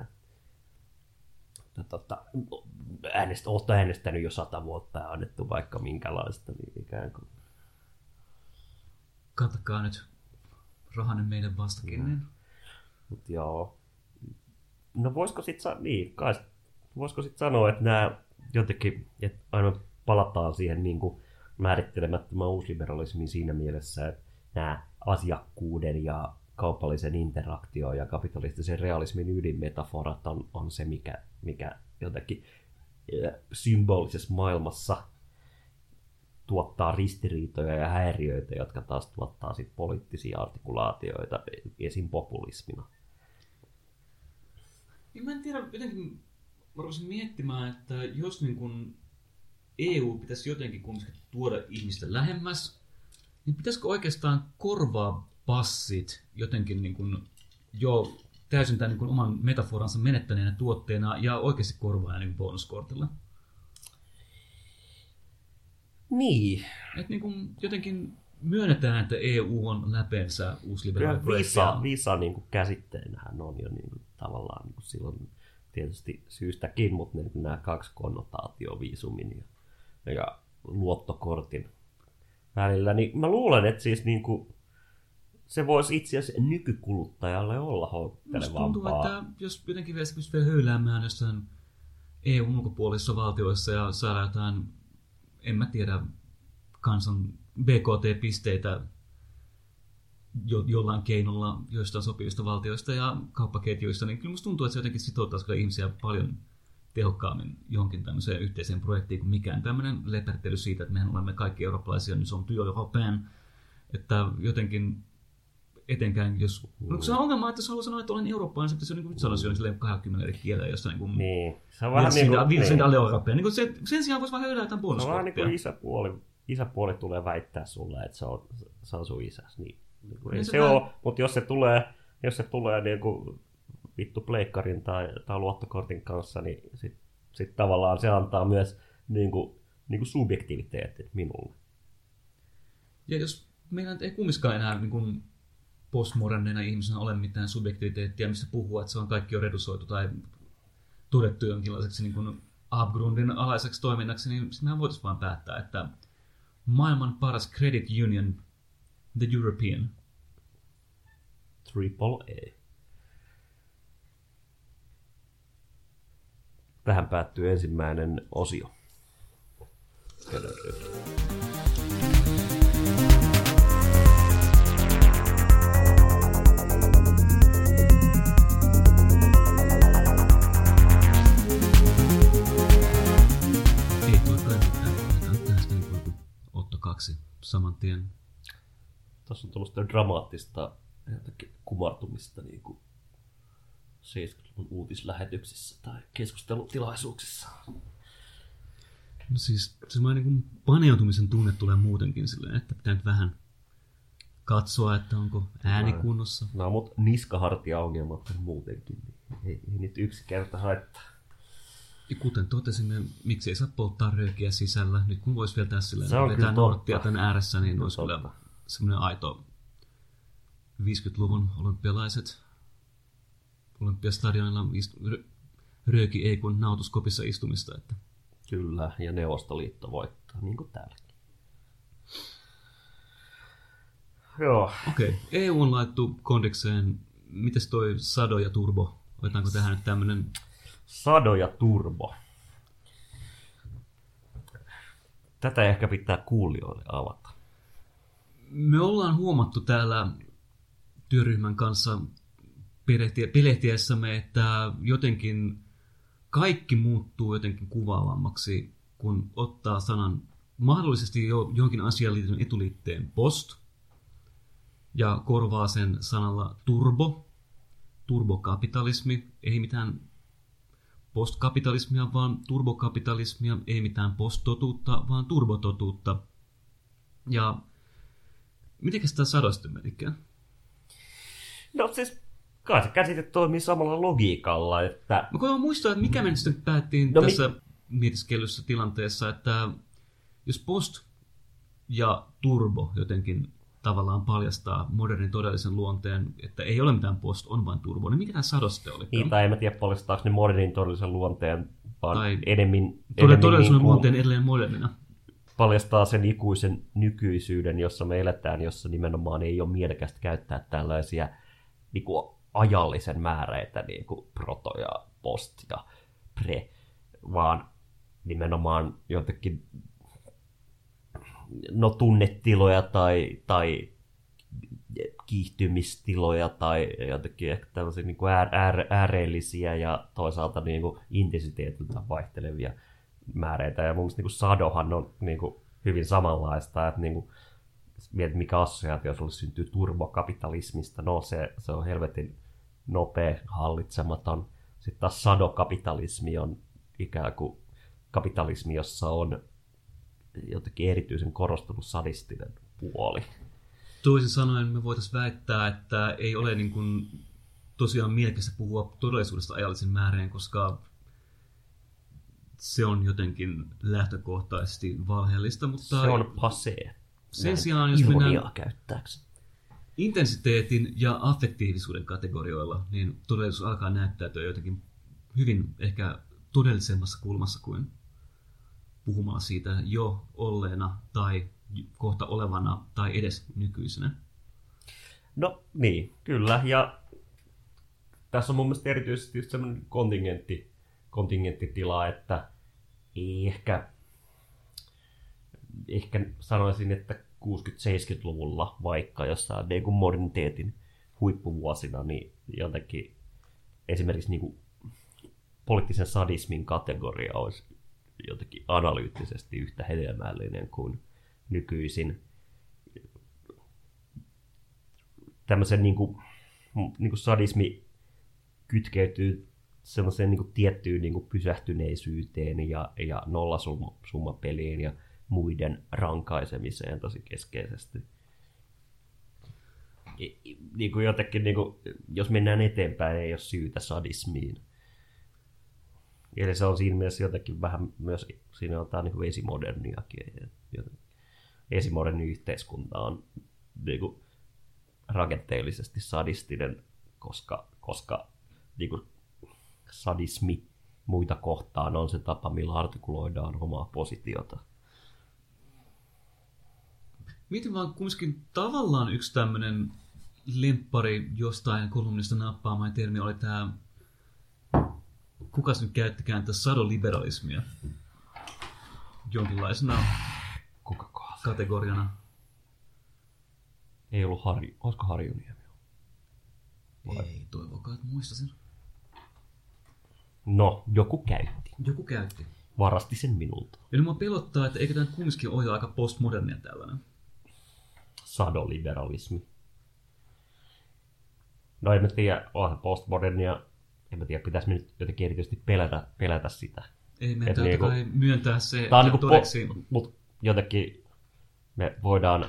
tota, äänestä, olet äänestänyt jo sata vuotta ja annettu vaikka minkälaista, niin ikään kuin. Katakaa nyt rahanen meidän vastakin. Niin. Mut joo. No voisiko sitten niin, kai, voisiko sit sanoa, että nämä jotenkin, että aina palataan siihen niin kuin määrittelemättömän uusliberalismiin siinä mielessä, että nämä asiakkuuden ja kaupallisen interaktion ja kapitalistisen realismin ydinmetaforat on, on se, mikä, mikä jotenkin symbolisessa maailmassa tuottaa ristiriitoja ja häiriöitä, jotka taas tuottaa sit poliittisia artikulaatioita esim. populismina. Niin mä en tiedä, jotenkin mä miettimään, että jos niin kun EU pitäisi jotenkin kumminkin tuoda ihmistä lähemmäs, niin pitäisikö oikeastaan korvaa passit jotenkin niin kun jo täysin tämän niin oman metaforansa menettäneenä tuotteena ja oikeasti korvaa niin bonuskortilla. Niin. Et niin kuin jotenkin myönnetään, että EU on läpeensä uusliberaali Visa, visa niin kuin käsitteenähän on jo niin kuin, tavallaan niin kuin silloin tietysti syystäkin, mutta ne, nämä kaksi konnotaatio viisumin ja, ja luottokortin välillä, niin mä luulen, että siis niin kuin, se voisi itse asiassa nykykuluttajalle olla houkuttelevampaa. tuntuu, että jos jotenkin vielä pystyy vielä höyläämään jossain EUn ulkopuolisissa valtioissa ja saada jotain, en mä tiedä, kansan BKT-pisteitä jo, jollain keinolla joistain sopivista valtioista ja kauppaketjuista, niin kyllä musta tuntuu, että se jotenkin sitouttaisi kyllä ihmisiä paljon tehokkaammin johonkin tämmöiseen yhteiseen projektiin kuin mikään tämmöinen lepertely siitä, että mehän olemme kaikki eurooppalaisia, niin se on työ europeen, että jotenkin etenkään jos... No, se on ongelma, että jos haluaa sanoa, että olen eurooppalainen, niin se on niin kuin nyt sanoisi jo niin 20 eri kielellä, jossa niin kuin... Niin. Se on vähän niin kuin... Niin. niin kuin se, sen sijaan voisi vaan höydää jotain bonuskorttia. Se on vähän niin kuin isäpuoli, isäpuoli tulee väittää sulle, että se on, se on sun isäs. Niin, niin kuin, niin se, se ole, mutta jos se tulee, jos se tulee niin kuin vittu pleikkarin tai, tai luottokortin kanssa, niin sitten sit tavallaan se antaa myös niin kuin, niin kuin subjektiviteetit minulle. Ja jos meillä nyt ei kumminkaan enää niin kuin postmoderneina ihmisenä ole mitään subjektiviteettia, missä puhuu, että se on kaikki on redusoitu tai todettu jonkinlaiseksi niin kuin Abgrundin alaiseksi toiminnaksi, niin sitten mehän voitaisiin vaan päättää, että maailman paras credit union, the European. Triple A. Tähän päättyy ensimmäinen osio. Ei niin kuin Otto 2 saman tien. Tässä on tuollaista dramaattista jotakin kumartumista niin kuin 70-luvun uutislähetyksissä tai keskustelutilaisuuksissa. No siis semmoinen niin paneutumisen tunne tulee muutenkin silleen, että pitää nyt vähän katsoa, että onko ääni kunnossa. No, mutta niskahartia-ongelmat on muutenkin. Niin ei, ei nyt yksi kerta haittaa. Ja kuten totesimme, miksi ei saa polttaa röökiä sisällä. Nyt kun voisi vielä tässä silleen on vetää norttia tämän ääressä, niin olisi kyllä semmoinen aito 50-luvun olympialaiset olympiastadionilla istu, rö, rööki ei kun nautuskopissa istumista. Että Kyllä, ja Neuvostoliitto voittaa, niin kuin täälläkin. Joo, Okei, okay. EU on laittu kondikseen. Mites toi Sado ja Turbo? Otetaanko tähän nyt tämmönen... Sado ja Turbo. Tätä ehkä pitää kuulijoille avata. Me ollaan huomattu täällä työryhmän kanssa pelehtiessämme, että jotenkin kaikki muuttuu jotenkin kuvaavammaksi, kun ottaa sanan mahdollisesti jo jonkin asiaan liittyen etuliitteen post ja korvaa sen sanalla turbo, turbokapitalismi, ei mitään postkapitalismia, vaan turbokapitalismia, ei mitään posttotuutta, vaan turbototuutta. Ja mitenkäs tämä sado sitten menikään? No siis, kai se käsite toimii samalla logiikalla, että Mä koitan muistaa, että mikä me sitten päättiin No no, mi- tässä mietiskellyssä tilanteessa, että jos post ja turbo jotenkin tavallaan paljastaa modernin todellisen luonteen, että ei ole mitään post, on vain turbo, niin mikä tämä sado sitten oli? niin, tai en mä tiedä paljastaako ne modernin todellisen luonteen, vaan Tai enemmän, Todella, enemmän todellisuuden niin kuin luonteen edelleen modernina. paljastaa sen ikuisen nykyisyyden, jossa me eletään, jossa nimenomaan ei ole mielekästä käyttää tällaisia niin kuin ajallisen määreitä, niin kuin proto ja post ja pre, vaan nimenomaan jotenkin no tunnetiloja tai, tai kiihtymistiloja tai jotenkin ehkä tällaisia niin kuin äär, äär, ääreellisiä ja toisaalta niin kuin intensiteetiltä vaihtelevia määreitä. Ja mun mielestä niin kuin sadohan on niin kuin hyvin samanlaista, että niin kuin, mietit mikä assosiaatio sulle syntyy turbokapitalismista, no se, se on helvetin nopea, hallitsematon. Sitten taas sadokapitalismi on ikään kuin kapitalismi, jossa on jotenkin erityisen korostunut sadistinen puoli. Toisin sanoen me voitaisiin väittää, että ei ole niin kuin tosiaan mielekästä puhua todellisuudesta ajallisen määreen, koska se on jotenkin lähtökohtaisesti valheellista, mutta Se on passé. sen Näin sijaan, jos mennään käyttääkseni. Intensiteetin ja affektiivisuuden kategorioilla, niin todellisuus alkaa näyttäytyä jotenkin hyvin ehkä todellisemmassa kulmassa kuin puhumalla siitä jo olleena tai kohta olevana tai edes nykyisenä. No niin, kyllä. Ja tässä on mun mielestä erityisesti semmoinen kontingentti, kontingenttitila, että ehkä, ehkä sanoisin, että 60-70-luvulla vaikka jossain niin kuin moderniteetin huippuvuosina, niin jotenkin esimerkiksi niin kuin poliittisen sadismin kategoria olisi jotenkin analyyttisesti yhtä hedelmällinen kuin nykyisin. Tämmöisen niin kuin, niin kuin sadismi kytkeytyy semmoiseen niin kuin tiettyyn niin kuin pysähtyneisyyteen ja, ja nollasummapeliin ja muiden rankaisemiseen tosi keskeisesti. Niin kuin jotenkin, niin kuin, jos mennään eteenpäin, ei ole syytä sadismiin. Eli se on siinä mielessä jotenkin vähän myös, siinä on tämä niin esimoderniakin. Esimoderni yhteiskunta on niin kuin, rakenteellisesti sadistinen, koska, koska niin kuin, sadismi muita kohtaan on se tapa, millä artikuloidaan omaa positiota. Miten vaan kumminkin tavallaan yksi tämmöinen lemppari jostain kolumnista nappaama termi oli tämä, kukas nyt käyttikään tätä sadoliberalismia jonkinlaisena Kuka kategoriana. Ei ollut Harju, olisiko Harjuniemi? Ei, toivokaa, että muistasin. No, joku käytti. Joku käytti. Varasti sen minulta. Ja nyt mua pelottaa, että eikö tämä kumminkin ole aika postmodernia tällainen. Sadoliberalismi. No en mä tiedä, onhan postmodernia. En mä tiedä, pitäisi me nyt jotenkin erityisesti pelätä, pelätä sitä. Ei meidän Et totta niinku- myöntää se Tää on niinku todeksi. po- mut jotenkin me voidaan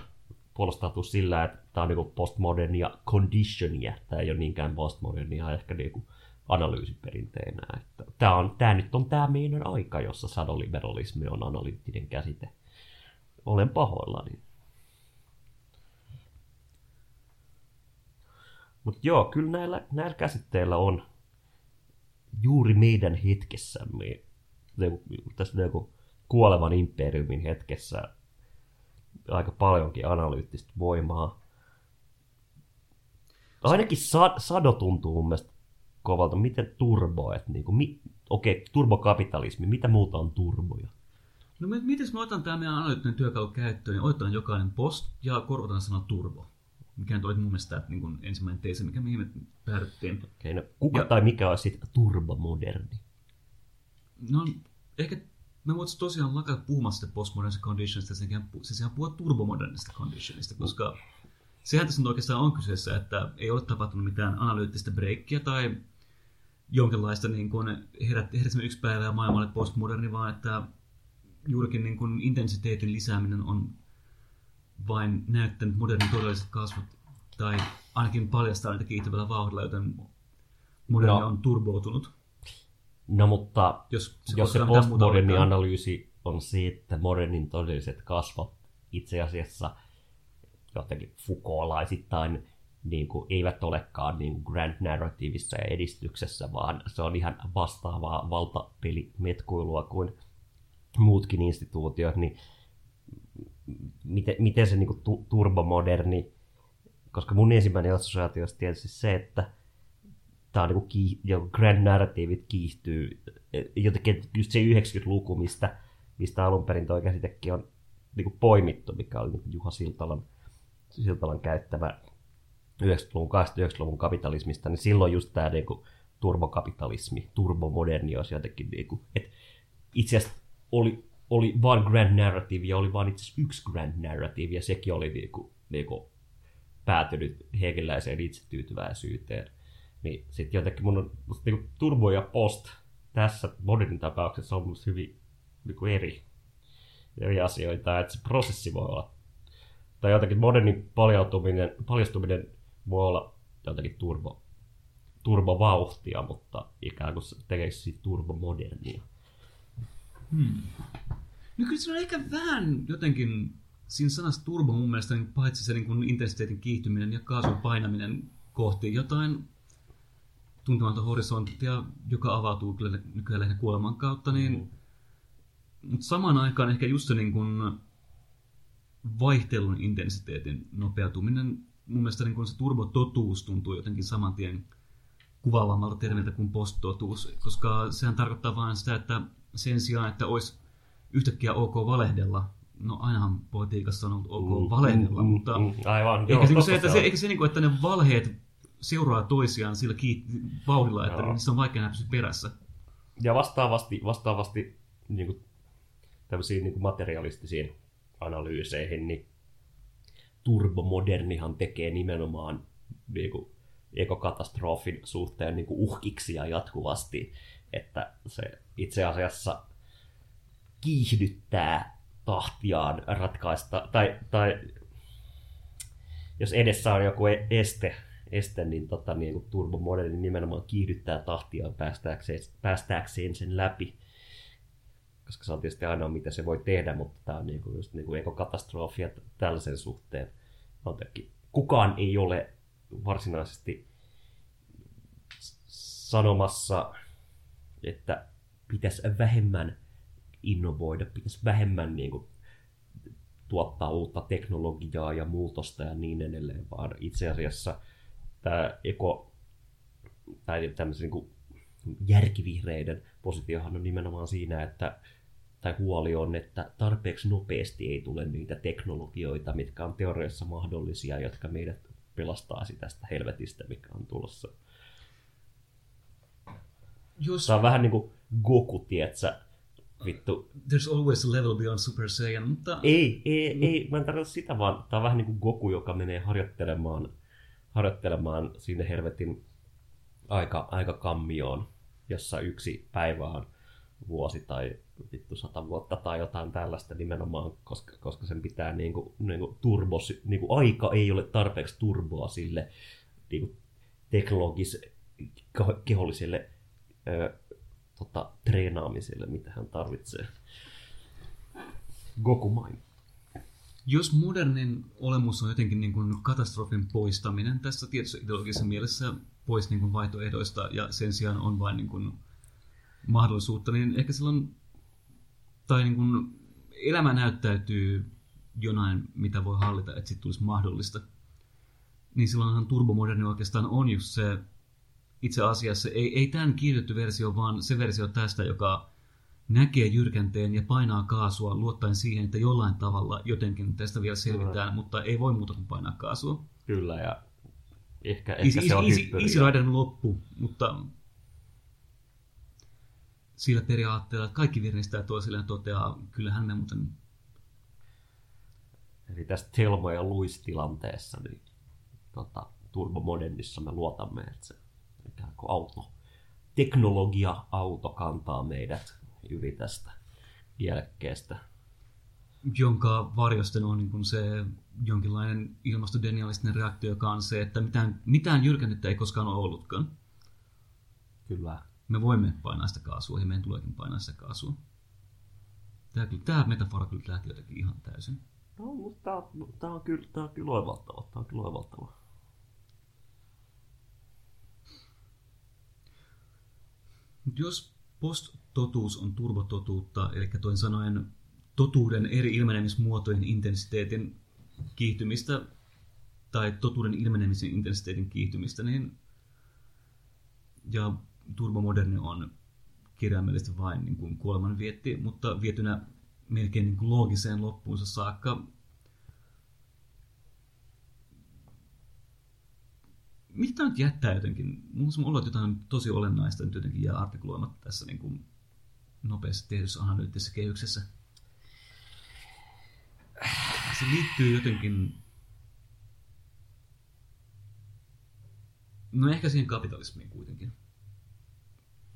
puolustautua sillä, että tämä on niinku postmodernia conditionia. Tämä ei ole niinkään postmodernia ehkä niinku analyysiperinteenä. Että tämä, on, tämä nyt on tämä meidän aika, jossa sadoliberalismi on analyyttinen käsite. Olen pahoillani. Mutta joo, kyllä näillä, näillä käsitteillä on juuri meidän hetkessämme, tässä joku kuolevan imperiumin hetkessä aika paljonkin analyyttistä voimaa. Ainakin sa- Sado tuntuu mun mielestä kovalta. Miten turbo? Et niinku, mi- Okei, okay, turbokapitalismi. Mitä muuta on turboja? No miten mä otan tämä meidän analyyttinen työkalu käyttöön, niin otetaan jokainen post ja korvataan sana turbo. Mikä nyt oli mun mielestä niin kuin ensimmäinen teesi, mikä mihin me päädyttiin. Okay, no, kuka Ja- tai mikä on sitten turbomoderni? No ehkä me voitaisiin tosiaan lakata puhumasta postmodernista conditionista, sen sijaan, sen sijaan puhua turbomodernista conditionista, koska sehän tässä nyt oikeastaan on kyseessä, että ei ole tapahtunut mitään analyyttistä breikkiä tai jonkinlaista niin kuin herät, heräsimme yksi päivä ja maailmalle postmoderni, vaan että juurikin niin kuin intensiteetin lisääminen on vain näyttänyt modernin todelliset kasvot, tai ainakin paljastaa niitä kiittävällä vauhdilla, joten moderni No. on turboutunut. No mutta Jos se, jos se postmoderni analyysi on se, että modernin todelliset kasvot itse asiassa jotenkin Foucaultlaisittain niin kuin, eivät olekaan niin kuin grand narratiivissa ja edistyksessä, vaan se on ihan vastaavaa valtapelimetkuilua kuin muutkin instituutiot, niin miten, miten se niin kuin, tu, turbomoderni, koska mun ensimmäinen assosiaatio olisi tietysti se, että tämä on niin kuin, jo grand narratiivit kiihtyy, jotenkin että just se 90-luku, mistä, mistä alun perin toi käsitekin on niin kuin poimittu, mikä oli niin kuin Juha Siltalan, Siltalan käyttämä 90-luvun, 80-luvun kapitalismista, niin silloin just tämä niin kuin, turbokapitalismi, turbomoderni olisi jotenkin, niin kuin, että itse asiassa oli, oli vain grand narrative ja oli vain itse yksi grand narrative ja sekin oli niin kuin, niin kuin päätynyt hekeläiseen itsetyytyväisyyteen. Niin sitten jotenkin mun on musta niin turbo ja post tässä modernin tapauksessa on musta hyvin niin kuin eri, eri asioita, että se prosessi voi olla, tai jotenkin modernin paljautuminen, paljastuminen voi olla jotenkin turbo, turbovauhtia, mutta ikään kuin se tekee siitä turbomodernia. No kyllä se on ehkä vähän jotenkin siinä sanassa turbo mun mielestä niin paitsi se niin kuin intensiteetin kiihtyminen ja kaasun painaminen kohti jotain tuntematonta horisonttia, joka avautuu kyllä nykyään lähinnä kuoleman kautta, niin mm. mutta samaan aikaan ehkä just se niin kuin vaihtelun intensiteetin nopeutuminen, mun mielestä niin kuin se turbototuus tuntuu jotenkin saman tien kuvaavammalta termiltä kuin posttotuus, koska sehän tarkoittaa vain sitä, että sen sijaan, että olisi yhtäkkiä ok valehdella, no ainahan politiikassa on ollut ok valehdella, mutta mm, aivan, eikä, joo, se, se, että se eikä se, niin kuin, että ne valheet seuraa toisiaan sillä kiit- vauhdilla, että Joo. niissä on vaikea pysyä perässä. Ja vastaavasti, vastaavasti niin kuin, tämmöisiin niin kuin materialistisiin analyyseihin, niin turbomodernihan tekee nimenomaan niin kuin, ekokatastrofin suhteen niin kuin uhkiksia jatkuvasti, että se itse asiassa kiihdyttää tahtiaan ratkaista, tai, tai jos edessä on joku e- este, este niin, tota, niin kuin turbomoderni nimenomaan kiihdyttää tahtiaan päästääkseen, päästääkseen sen läpi. koska se on tietysti ainoa, mitä se voi tehdä, mutta tämä on niin kuin just niin kuin ekokatastrofia tällaisen suhteen. Kukaan ei ole varsinaisesti sanomassa, että pitäisi vähemmän innovoida, pitäisi vähemmän niin kuin, tuottaa uutta teknologiaa ja muutosta ja niin edelleen, vaan itse asiassa tämä eko, tai tämmöisen niin kuin järkivihreiden positiohan on nimenomaan siinä, että tai huoli on, että tarpeeksi nopeasti ei tule niitä teknologioita, mitkä on teoriassa mahdollisia, jotka meidät pelastaisi tästä helvetistä, mikä on tulossa. Jos... Tämä on vähän niin kuin Goku, tietsä, vittu. There's always a level beyond Super Saiyan, mutta... Ei, ei, mm. ei, mä en tarkoita sitä, vaan tämä on vähän niin kuin Goku, joka menee harjoittelemaan, harjoittelemaan sinne helvetin aika, aika kammioon, jossa yksi päivä on vuosi tai vittu sata vuotta tai jotain tällaista nimenomaan, koska, koska sen pitää niin kuin, niin kuin turbo, niin kuin aika ei ole tarpeeksi turboa sille niin kuin teknologis keholliselle ö, tota, treenaamiselle, mitä hän tarvitsee. Goku Mind. Jos modernin olemus on jotenkin niin kuin katastrofin poistaminen tässä tietyssä ideologisessa mielessä pois niin kuin vaihtoehdoista ja sen sijaan on vain niin kuin mahdollisuutta, niin ehkä silloin, tai niin kuin elämä näyttäytyy jonain, mitä voi hallita, että sitten tulisi mahdollista. Niin silloinhan turbomoderni oikeastaan on just se, itse asiassa, ei, ei tämän kiitetty versio, vaan se versio tästä, joka näkee jyrkänteen ja painaa kaasua luottaen siihen, että jollain tavalla jotenkin tästä vielä selvitään, no. mutta ei voi muuta kuin painaa kaasua. Kyllä, ja ehkä, ehkä easy, se on easy, easy Riderin loppu, mutta sillä periaatteella, että kaikki virnistää toisilleen toteaa, kyllähän me muuten... Eli tästä Telmo ja Luis-tilanteessa, niin tota, turbomodernissa me luotamme, että se ikään kuin auto, teknologia-auto kantaa meidät yli tästä kielekkeestä. Jonka varjosten on niin se jonkinlainen ilmastodenialistinen reaktio, joka on se, että mitään, mitään jyrkännettä ei koskaan ole ollutkaan. Kyllä. Me voimme painaa sitä kaasua ja meidän tuleekin painaa sitä kaasua. Tämä, tämä metafora kyllä lähti jotenkin ihan täysin. No, mutta tämä, tämä on kyllä, tämä on kyllä oivaltava. Tämä on kyllä oivaltava. Jos post-totuus on turbototuutta, eli toin sanoen totuuden eri ilmenemismuotojen intensiteetin kiihtymistä tai totuuden ilmenemisen intensiteetin kiihtymistä, niin ja turbomoderni on kirjaimellisesti vain niin kuin kuoleman vietti, mutta vietynä melkein niin kuin loogiseen loppuunsa saakka. Mitä nyt jättää jotenkin? Mulla on että jotain tosi olennaista nyt jotenkin jää artikuloimatta tässä niin kuin nopeasti tehdyssä analyyttisessä kehyksessä. Se liittyy jotenkin No ehkä siihen kapitalismiin kuitenkin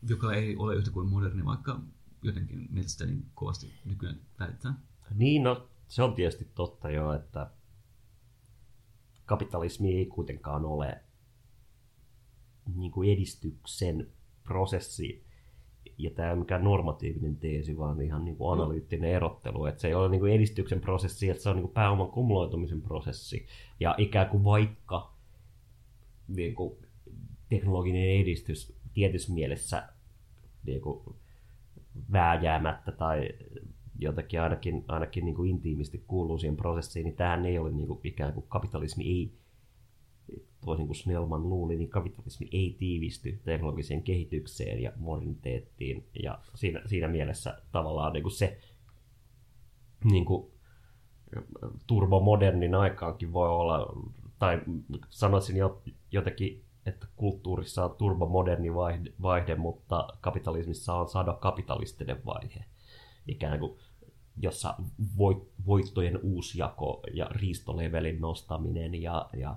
joka ei ole yhtä kuin moderni, vaikka jotenkin mielestäni kovasti nykyään väitetään. Niin, no se on tietysti totta jo, että kapitalismi ei kuitenkaan ole niin kuin edistyksen prosessi, ja tämä ei mikään normatiivinen teesi, vaan ihan niin kuin analyyttinen erottelu. Että se ei ole niin kuin edistyksen prosessi, että se on niin kuin pääoman kumuloitumisen prosessi. Ja ikään kuin vaikka niin kuin teknologinen edistys tietyssä mielessä niin kuin vääjäämättä tai jotenkin ainakin, ainakin niin kuin intiimisti kuuluu siihen prosessiin, niin tähän ei ole niin kuin ikään kuin kapitalismi ei, toisin kuin Snellman luuli, niin kapitalismi ei tiivisty teknologiseen kehitykseen ja moderniteettiin. Ja siinä, siinä mielessä tavallaan niin kuin se niin kuin turbomodernin aikaankin voi olla, tai sanoisin jo, jotenkin että kulttuurissa on turbomoderni vaihde, vaihde, mutta kapitalismissa on kapitalistinen vaihe. Ikään kuin jossa voittojen uusjako ja riistolevelin nostaminen ja, ja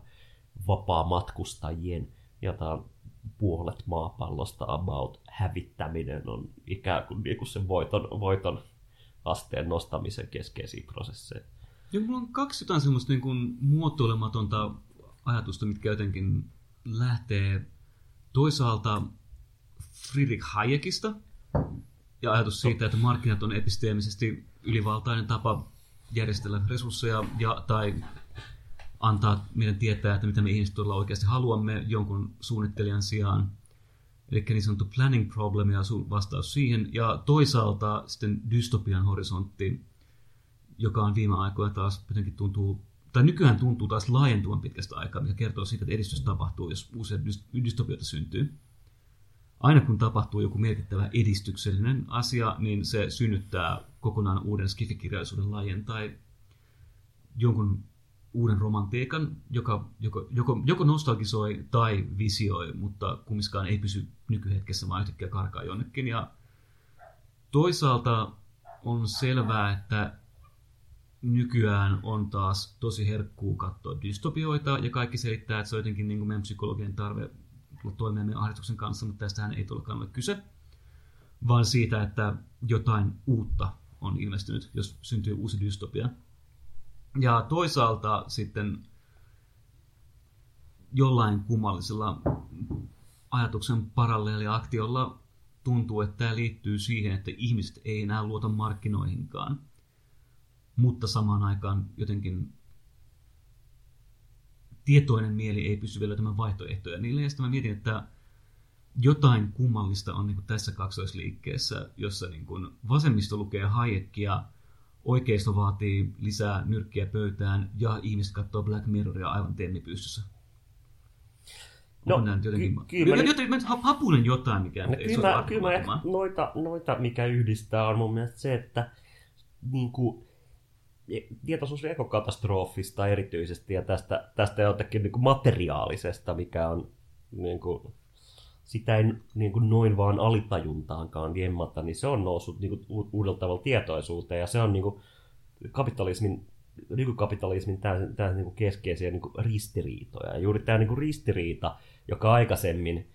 vapaa matkustajien jotain puolet maapallosta about hävittäminen on ikään kuin, niin kuin sen voiton, voiton asteen nostamisen keskeisiä prosesseja. Ja mulla on kaksi jotain semmoista niin kuin muotoilematonta ajatusta, mitkä jotenkin lähtee toisaalta Friedrich Hayekista, Ja ajatus siitä, että markkinat on episteemisesti ylivaltainen tapa järjestellä resursseja ja, tai antaa meidän tietää, että mitä me ihmiset todella oikeasti haluamme jonkun suunnittelijan sijaan. Eli niin sanottu planning problem ja vastaus siihen. Ja toisaalta sitten dystopian horisontti, joka on viime aikoina taas jotenkin tuntuu, tai nykyään tuntuu taas laajentuvan pitkästä aikaa, mikä kertoo siitä, että edistys tapahtuu, jos uusia dystopioita syntyy. Aina kun tapahtuu joku merkittävä edistyksellinen asia, niin se synnyttää kokonaan uuden skifikirjallisuuden lajin tai jonkun uuden romantiikan, joka joko, joko, joko nostalgisoi tai visioi, mutta kumminkaan ei pysy nykyhetkessä, vaan yhtäkkiä karkaa jonnekin. Ja toisaalta on selvää, että nykyään on taas tosi herkkuu katsoa dystopioita, ja kaikki selittää, että se on jotenkin niin kuin meidän psykologian tarve toimia meidän ahdistuksen kanssa, mutta tästähän ei tulekaan ole kyse, vaan siitä, että jotain uutta on ilmestynyt, jos syntyy uusi dystopia. Ja toisaalta sitten jollain kummallisella ajatuksen paralleeliaktiolla tuntuu, että tämä liittyy siihen, että ihmiset ei enää luota markkinoihinkaan, mutta samaan aikaan jotenkin tietoinen mieli ei pysy vielä löytämään vaihtoehtoja niille. Ja sitten mä mietin, että jotain kummallista on niin tässä kaksoisliikkeessä, jossa niin vasemmisto lukee Hayekia, oikeisto vaatii lisää nyrkkiä pöytään ja ihmiset katsoo Black Mirroria aivan temmipystyssä. No, on jotenkin... Ky- kyllä mä, joten, mä, hapunen jotain, mikä no, ei kyllä, kyllä mä ehkä noita, noita, mikä yhdistää, on mun mielestä se, että niin kuin, tietoisuus ekokatastrofista erityisesti ja tästä, tästä jotenkin niin kuin materiaalisesta, mikä on niin kuin, sitä ei niin kuin noin vaan alitajuntaankaan jemmata, niin se on noussut niin kuin uudella tavalla tietoisuuteen ja se on niin kuin kapitalismin nykykapitalismin täysin, täysin niin kuin keskeisiä niin kuin ristiriitoja. Ja juuri tämä niin kuin ristiriita, joka aikaisemmin,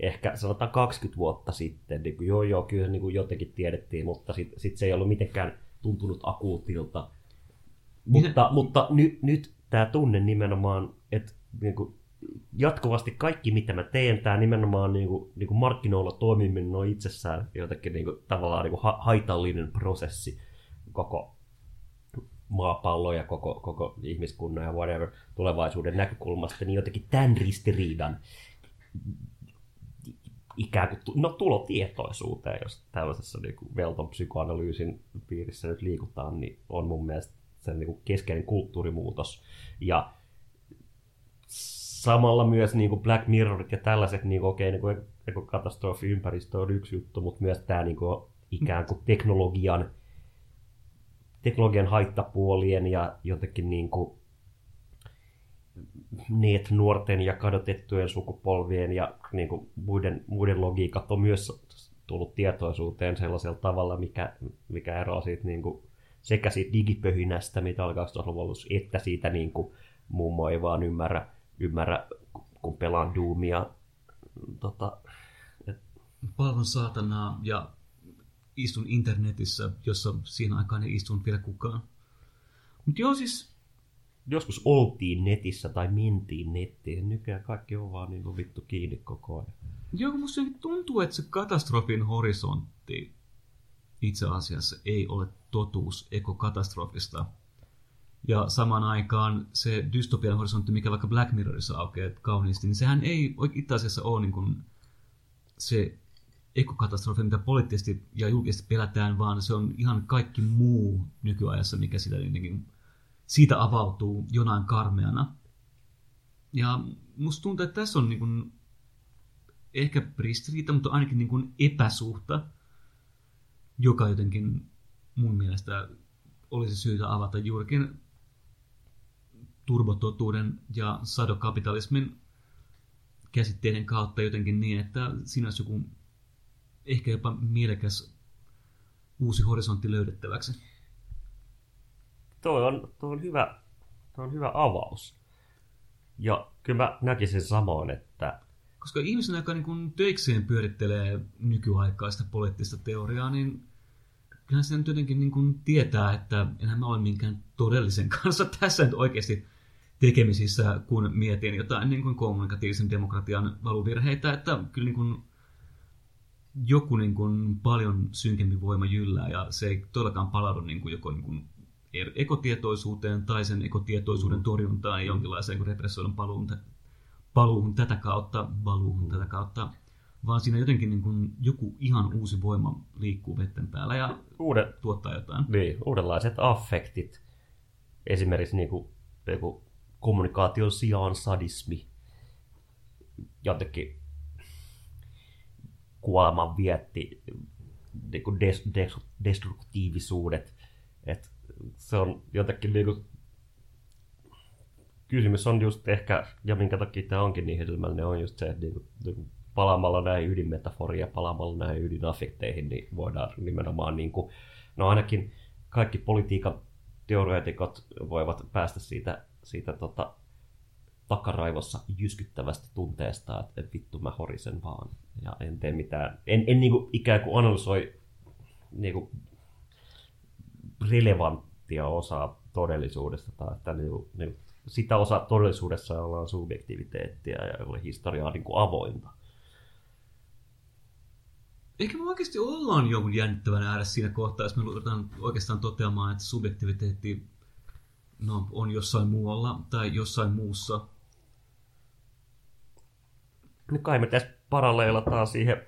ehkä sanotaan 20 vuotta sitten, niin kuin, joo joo, kyllä niin kuin jotenkin tiedettiin, mutta sitten sit se ei ollut mitenkään tuntunut akuutilta. Minä... Mutta, mutta ny, nyt tämä tunne nimenomaan, että niin kuin, jatkuvasti kaikki, mitä mä teen, tämä nimenomaan niin kuin, niin kuin markkinoilla toimiminen on itsessään jotenkin niin kuin, tavallaan niin kuin ha- haitallinen prosessi koko maapallon ja koko, koko ihmiskunnan ja whatever tulevaisuuden näkökulmasta, niin jotenkin tämän ristiriidan ikään kuin no, tulotietoisuuteen, jos tällaisessa niin kuin Velton psykoanalyysin piirissä nyt liikutaan, niin on mun mielestä se niin kuin keskeinen kulttuurimuutos. Ja samalla myös niin kuin Black Mirrorit ja tällaiset, niin kuin, okei, niin kuin katastrofiympäristö on yksi juttu, mutta myös tämä niin kuin, ikään kuin teknologian, teknologian haittapuolien ja jotenkin niin kuin, net nuorten ja kadotettujen sukupolvien ja niin kuin muiden, muiden logiikat on myös tullut tietoisuuteen sellaisella tavalla, mikä, mikä eroaa siitä niin kuin, sekä siitä digipöhinästä, mitä oli 2000-luvulla, että siitä niin kuin, mummo ei vaan ymmärrä, ymmärrä kun pelaan Doomia. Tota, et... Palvon saatanaa ja istun internetissä, jossa siinä aikaan ei istunut vielä kukaan. Mutta joo siis... Joskus oltiin netissä tai mentiin nettiin. Nykyään kaikki on vaan niin vittu kiinni koko ajan. Joo, musta tuntuu, että se katastrofin horisontti itse asiassa ei ole totuus ekokatastrofista. Ja samaan aikaan se dystopian horisontti, mikä vaikka Black Mirrorissa aukeaa kauniisti, niin sehän ei itse asiassa ole niin kuin se ekokatastrofi, mitä poliittisesti ja julkisesti pelätään, vaan se on ihan kaikki muu nykyajassa, mikä sitä jotenkin, siitä avautuu jonain karmeana. Ja musta tuntuu, että tässä on niin kuin, ehkä ristiriita, mutta ainakin niin kuin epäsuhta, joka jotenkin mun mielestä olisi syytä avata juurikin turbototuuden ja sadokapitalismin käsitteiden kautta jotenkin niin, että siinä olisi joku ehkä jopa mielekäs uusi horisontti löydettäväksi. Tuo on, tuo on, hyvä, tuo on hyvä avaus. Ja kyllä mä näkisin samoin, että... Koska ihmisen, joka niin töikseen pyörittelee nykyaikaista poliittista teoriaa, niin kyllähän se nyt jotenkin niin kuin tietää, että enhän mä ole minkään todellisen kanssa tässä nyt oikeasti tekemisissä, kun mietin jotain niin kuin kommunikatiivisen demokratian valuvirheitä, että kyllä niin kuin joku niin kuin paljon synkempi voima jyllää ja se ei todellakaan palaudu niin kuin joko niin kuin er- ekotietoisuuteen tai sen ekotietoisuuden torjuntaan ja jonkinlaiseen kuin repressoidun paluun, paluuhun tätä kautta, paluuhun tätä kautta, vaan siinä jotenkin niin kuin joku ihan uusi voima liikkuu vetten päällä ja Uudet, tuottaa jotain. niin, uudenlaiset affektit, esimerkiksi niin kuin, joku kommunikaation sijaan sadismi, jotenkin kuoleman vietti, niin kuin des, des, destruktiivisuudet, että se on jotenkin niin kuin, kysymys on just ehkä, ja minkä takia tämä onkin niin hedelmällinen, on just se, että niin kuin, niin kuin palaamalla näihin ydinmetaforiin ja palaamalla näihin ydinaffekteihin, niin voidaan nimenomaan, niin kuin, no ainakin kaikki politiikan teoreetikot voivat päästä siitä, siitä tota, takaraivossa jyskyttävästä tunteesta, että, vittu mä horisen vaan ja en tee mitään. En, en niin kuin ikään kuin analysoi niin kuin relevanttia osaa todellisuudesta tai että niin kuin, niin kuin sitä osaa todellisuudessa jolla on subjektiviteettia ja jolle historia on niin kuin avointa. Ehkä me oikeasti ollaan jonkun jännittävän ääressä siinä kohtaa, jos me ruvetaan oikeastaan toteamaan, että subjektiviteetti no, on jossain muualla tai jossain muussa. No kai me tässä paralleelataan siihen,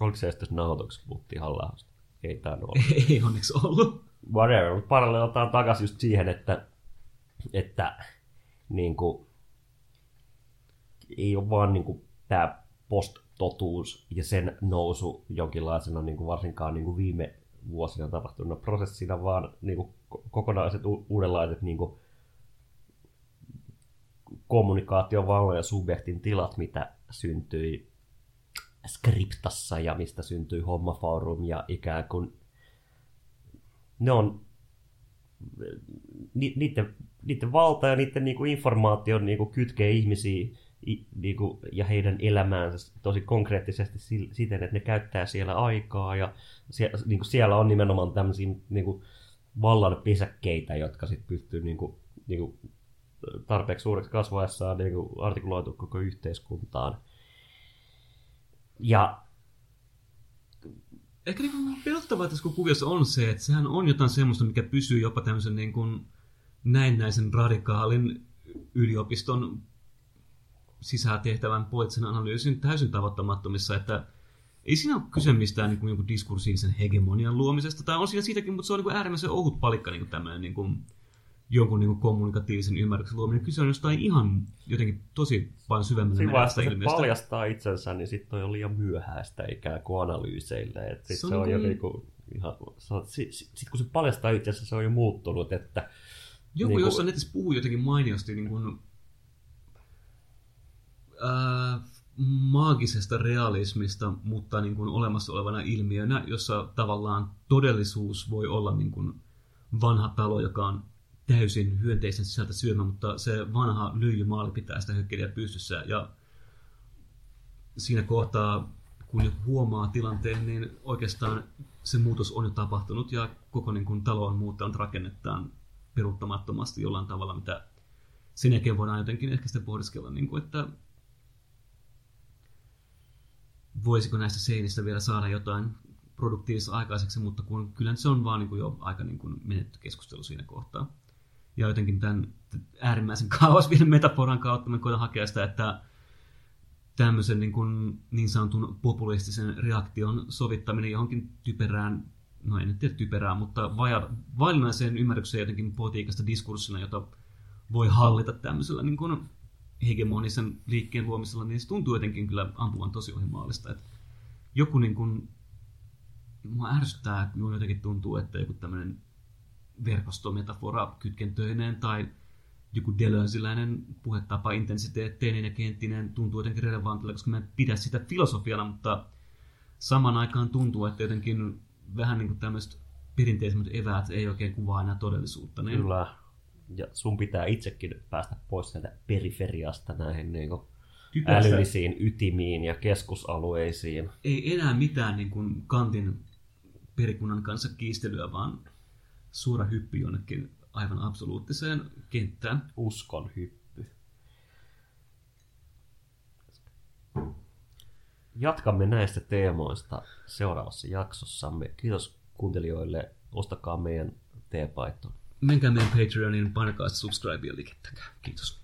oliko se sitten nauhoituksessa, puhuttiin halla Ei tämä ole. Ei onneksi ollut. Whatever, mutta paralleelataan takaisin just siihen, että, että niin kuin, ei ole vaan niin kuin, tämä post-totuus ja sen nousu jonkinlaisena niin kuin varsinkaan niin kuin viime vuosina tapahtuneena prosessina, vaan niin kuin, kokonaiset uudenlaiset niin kuin, kommunikaation vallan ja subjektin tilat, mitä syntyi skriptassa ja mistä syntyi hommaforum ja ikään kuin ne on ni, niiden, niiden valta ja niiden niinku informaatio niinku kytkee ihmisiä i, niinku, ja heidän elämäänsä tosi konkreettisesti siten, että ne käyttää siellä aikaa ja sie, niinku siellä on nimenomaan tämmöisiä niinku, vallan pesäkkeitä, jotka sitten pystyy niinku, niinku, tarpeeksi suureksi kasvaessaan niinku, artikuloitu koko yhteiskuntaan. Ja Ehkä niin pelottavaa tässä kuviossa on se, että sehän on jotain semmoista, mikä pysyy jopa tämmöisen niin kuin näennäisen radikaalin yliopiston sisään tehtävän poliittisen analyysin täysin tavoittamattomissa, että ei siinä ole kyse mistään niin kuin, jonkun diskursiivisen hegemonian luomisesta, tai on siinä siitäkin, mutta se on niin kuin äärimmäisen ohut palikka niin kuin tämmöinen niin kuin, jonkun niin kuin kommunikatiivisen ymmärryksen luominen. Kyse on jostain ihan jotenkin tosi paljon syvemmälle Siinä vaiheessa, se ilmiöstä. paljastaa itsensä, niin sitten on jo liian myöhäistä ikään kuin analyyseille. Et sit Se se, on on jo niin- niinku, ihan, sitten sit, kun se paljastaa itsensä, se on jo muuttunut, että Joku Niin kuin- jossain netissä puhuu jotenkin mainiosti niin kuin, ää, maagisesta realismista, mutta niin kuin olemassa olevana ilmiönä, jossa tavallaan todellisuus voi olla niin kuin vanha talo, joka on täysin hyönteisen sisältä syömä, mutta se vanha lyijymaali pitää sitä hökkeliä pystyssä. Ja siinä kohtaa, kun joku huomaa tilanteen, niin oikeastaan se muutos on jo tapahtunut ja koko niin kuin, talo on muuttanut rakennettaan peruuttamattomasti jollain tavalla, mitä sen jälkeen voidaan jotenkin ehkä sitten pohdiskella, niin kuin, että voisiko näistä seinistä vielä saada jotain produktiivista aikaiseksi, mutta kun kyllä se on vaan niin kuin jo aika niin kuin menetty keskustelu siinä kohtaa. Ja jotenkin tämän äärimmäisen kaosvien metaforan kautta me koitan hakea sitä, että tämmöisen niin, kuin niin sanotun populistisen reaktion sovittaminen johonkin typerään, no en tiedä typerään, mutta vaillinaiseen ymmärrykseen jotenkin politiikasta diskurssina, jota voi hallita tämmöisellä niin kuin hegemonisen liikkeen luomisella, niin se tuntuu jotenkin kyllä ampuvan tosi ohimaalista. Että joku niin kuin, mua ärsyttää, kun jotenkin tuntuu, että joku tämmöinen verkostometafora kytkentöineen tai joku deleuziläinen puhetapa intensiteetteinen ja kenttinen tuntuu jotenkin relevantilla, koska mä en pidä sitä filosofiana, mutta saman aikaan tuntuu, että jotenkin vähän niin kuin tämmöiset perinteisemmät eväät ei oikein kuvaa enää todellisuutta. Niin kyllä, ja sun pitää itsekin päästä pois sieltä periferiasta näihin niin kuin typerästä älyllisiin ytimiin ja keskusalueisiin. ei enää mitään niin kuin Kantin perikunnan kanssa kiistelyä, vaan suora hyppy jonnekin aivan absoluuttiseen kenttään. Uskon hyppy. jatkamme näistä teemoista seuraavassa jaksossamme. Kiitos kuuntelijoille. Ostakaa meidän teepaito. Menkää meidän Patreonin, painakaa subscribe ja likettäkää. Kiitos.